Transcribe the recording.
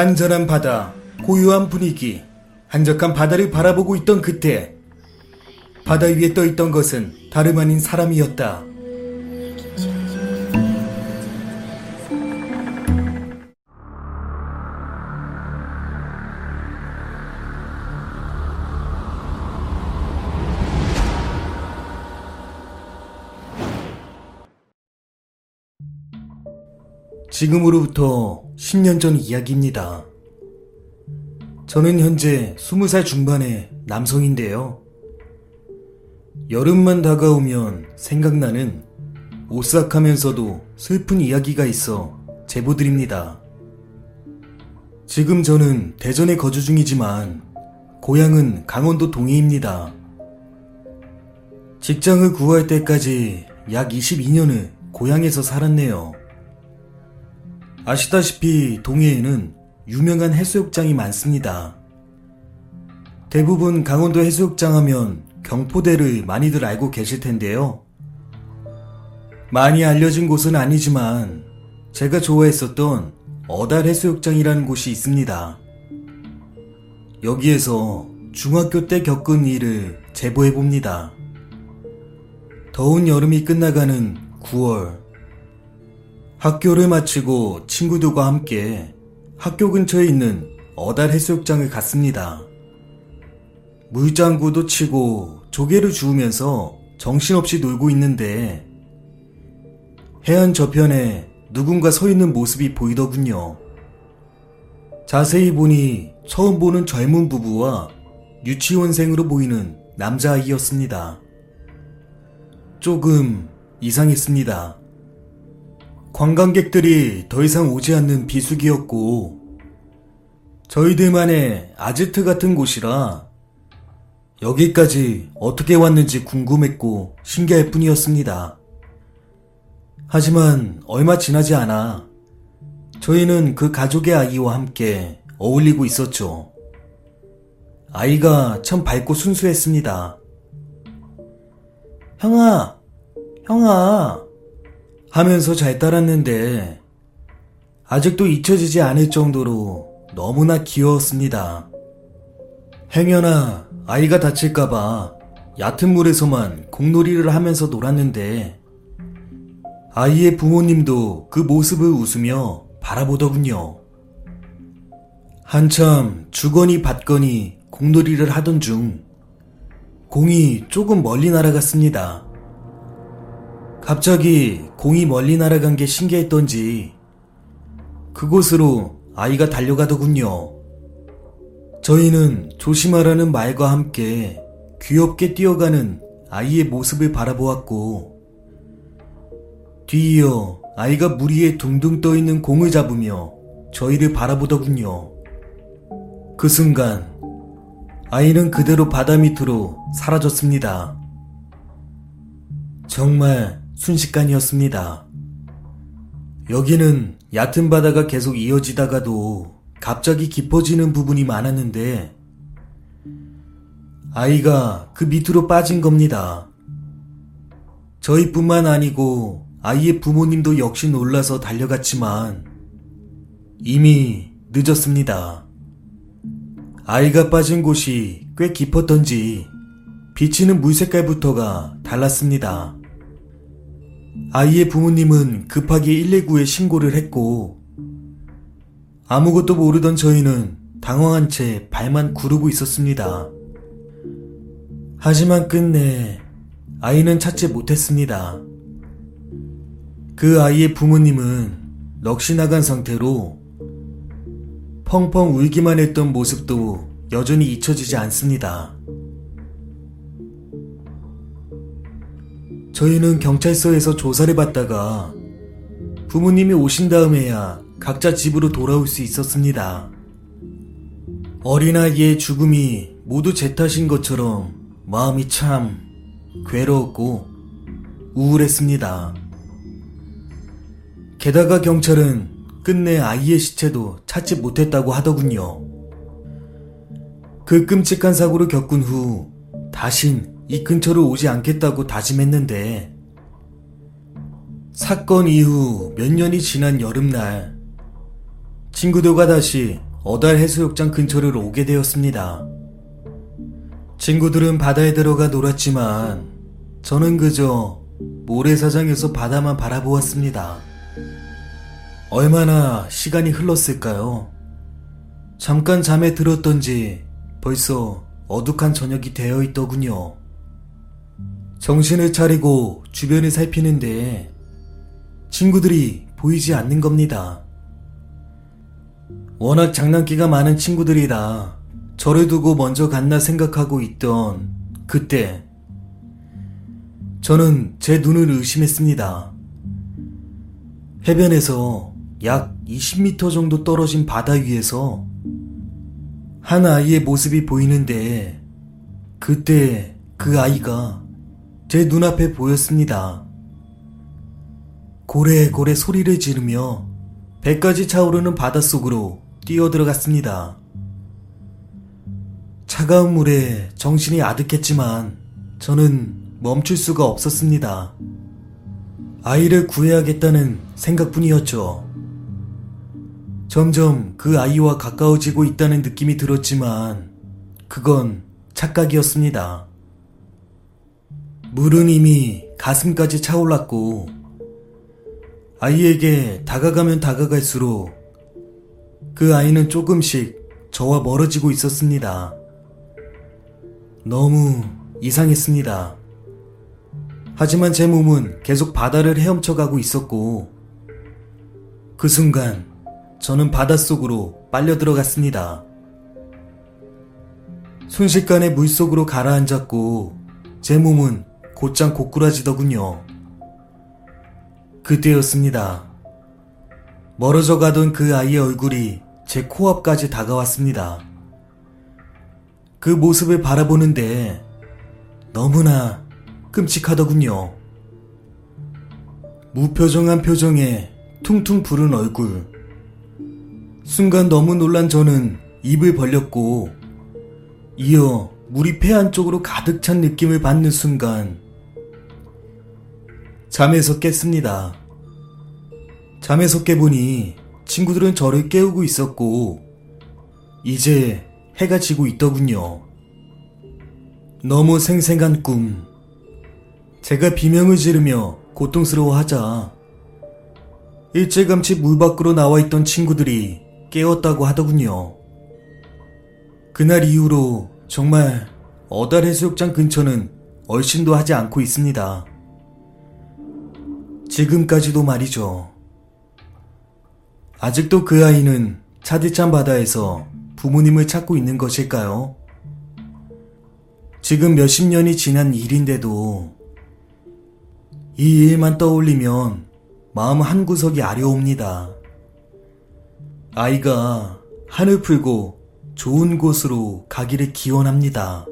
잔잔한 바다, 고요한 분위기, 한적한 바다를 바라보고 있던 그때 바다 위에 떠 있던 것은 다름 아닌 사람이었다. 지금으로부터 10년 전 이야기입니다. 저는 현재 20살 중반의 남성인데요. 여름만 다가오면 생각나는 오싹하면서도 슬픈 이야기가 있어 제보드립니다. 지금 저는 대전에 거주 중이지만 고향은 강원도 동해입니다. 직장을 구할 때까지 약 22년을 고향에서 살았네요. 아시다시피 동해에는 유명한 해수욕장이 많습니다. 대부분 강원도 해수욕장 하면 경포대를 많이들 알고 계실 텐데요. 많이 알려진 곳은 아니지만 제가 좋아했었던 어달 해수욕장이라는 곳이 있습니다. 여기에서 중학교 때 겪은 일을 제보해 봅니다. 더운 여름이 끝나가는 9월. 학교를 마치고 친구들과 함께 학교 근처에 있는 어달 해수욕장을 갔습니다. 물장구도 치고 조개를 주우면서 정신없이 놀고 있는데 해안 저편에 누군가 서 있는 모습이 보이더군요. 자세히 보니 처음 보는 젊은 부부와 유치원생으로 보이는 남자아이였습니다. 조금 이상했습니다. 관광객들이 더 이상 오지 않는 비수기였고, 저희들만의 아지트 같은 곳이라 여기까지 어떻게 왔는지 궁금했고 신기할 뿐이었습니다. 하지만 얼마 지나지 않아 저희는 그 가족의 아이와 함께 어울리고 있었죠. 아이가 참 밝고 순수했습니다. 형아, 형아, 하면서 잘 따랐는데 아직도 잊혀지지 않을 정도로 너무나 귀여웠습니다. 행여나 아이가 다칠까봐 얕은 물에서만 공놀이를 하면서 놀았는데 아이의 부모님도 그 모습을 웃으며 바라보더군요. 한참 주거니 받거니 공놀이를 하던 중 공이 조금 멀리 날아갔습니다. 갑자기 공이 멀리 날아간 게 신기했던지 그곳으로 아이가 달려가더군요. 저희는 조심하라는 말과 함께 귀엽게 뛰어가는 아이의 모습을 바라보았고 뒤이어 아이가 물 위에 둥둥 떠 있는 공을 잡으며 저희를 바라보더군요. 그 순간 아이는 그대로 바다 밑으로 사라졌습니다. 정말 순식간이었습니다. 여기는 얕은 바다가 계속 이어지다가도 갑자기 깊어지는 부분이 많았는데 아이가 그 밑으로 빠진 겁니다. 저희뿐만 아니고 아이의 부모님도 역시 놀라서 달려갔지만 이미 늦었습니다. 아이가 빠진 곳이 꽤 깊었던지 비치는 물 색깔부터가 달랐습니다. 아이의 부모님은 급하게 119에 신고를 했고 아무것도 모르던 저희는 당황한 채 발만 구르고 있었습니다. 하지만 끝내 아이는 찾지 못했습니다. 그 아이의 부모님은 넋이 나간 상태로 펑펑 울기만 했던 모습도 여전히 잊혀지지 않습니다. 저희는 경찰서에서 조사를 받다가 부모님이 오신 다음에야 각자 집으로 돌아올 수 있었습니다. 어린아이의 죽음이 모두 제 탓인 것처럼 마음이 참 괴로웠고 우울했습니다. 게다가 경찰은 끝내 아이의 시체도 찾지 못했다고 하더군요. 그 끔찍한 사고를 겪은 후 다신 이 근처로 오지 않겠다고 다짐했는데 사건 이후 몇 년이 지난 여름날 친구들과 다시 어달 해수욕장 근처를 오게 되었습니다. 친구들은 바다에 들어가 놀았지만 저는 그저 모래사장에서 바다만 바라보았습니다. 얼마나 시간이 흘렀을까요? 잠깐 잠에 들었던지 벌써 어둑한 저녁이 되어 있더군요. 정신을 차리고 주변을 살피는데 친구들이 보이지 않는 겁니다. 워낙 장난기가 많은 친구들이라 저를 두고 먼저 갔나 생각하고 있던 그때 저는 제 눈을 의심했습니다. 해변에서 약 20m 정도 떨어진 바다 위에서 한 아이의 모습이 보이는데 그때 그 아이가 제 눈앞에 보였습니다. 고래고래 소리를 지르며 배까지 차오르는 바닷속으로 뛰어들어갔습니다. 차가운 물에 정신이 아득했지만 저는 멈출 수가 없었습니다. 아이를 구해야겠다는 생각뿐이었죠. 점점 그 아이와 가까워지고 있다는 느낌이 들었지만 그건 착각이었습니다. 물은 이미 가슴까지 차올랐고 아이에게 다가가면 다가갈수록 그 아이는 조금씩 저와 멀어지고 있었습니다. 너무 이상했습니다. 하지만 제 몸은 계속 바다를 헤엄쳐 가고 있었고 그 순간 저는 바닷속으로 빨려 들어갔습니다. 순식간에 물속으로 가라앉았고 제 몸은 곧장 고꾸라지더군요. 그때였습니다. 멀어져 가던 그 아이의 얼굴이 제 코앞까지 다가왔습니다. 그 모습을 바라보는데 너무나 끔찍하더군요. 무표정한 표정에 퉁퉁 부른 얼굴. 순간 너무 놀란 저는 입을 벌렸고, 이어 물이 폐 안쪽으로 가득 찬 느낌을 받는 순간, 잠에서 깼습니다. 잠에서 깨보니 친구들은 저를 깨우고 있었고, 이제 해가 지고 있더군요. 너무 생생한 꿈. 제가 비명을 지르며 고통스러워하자 일찌감치 물 밖으로 나와 있던 친구들이 깨웠다고 하더군요. 그날 이후로 정말 어달 해수욕장 근처는 얼씬도 하지 않고 있습니다. 지금까지도 말이죠. 아직도 그 아이는 차디찬 바다에서 부모님을 찾고 있는 것일까요? 지금 몇십 년이 지난 일인데도 이 일만 떠올리면 마음 한구석이 아려옵니다. 아이가 하늘 풀고 좋은 곳으로 가기를 기원합니다.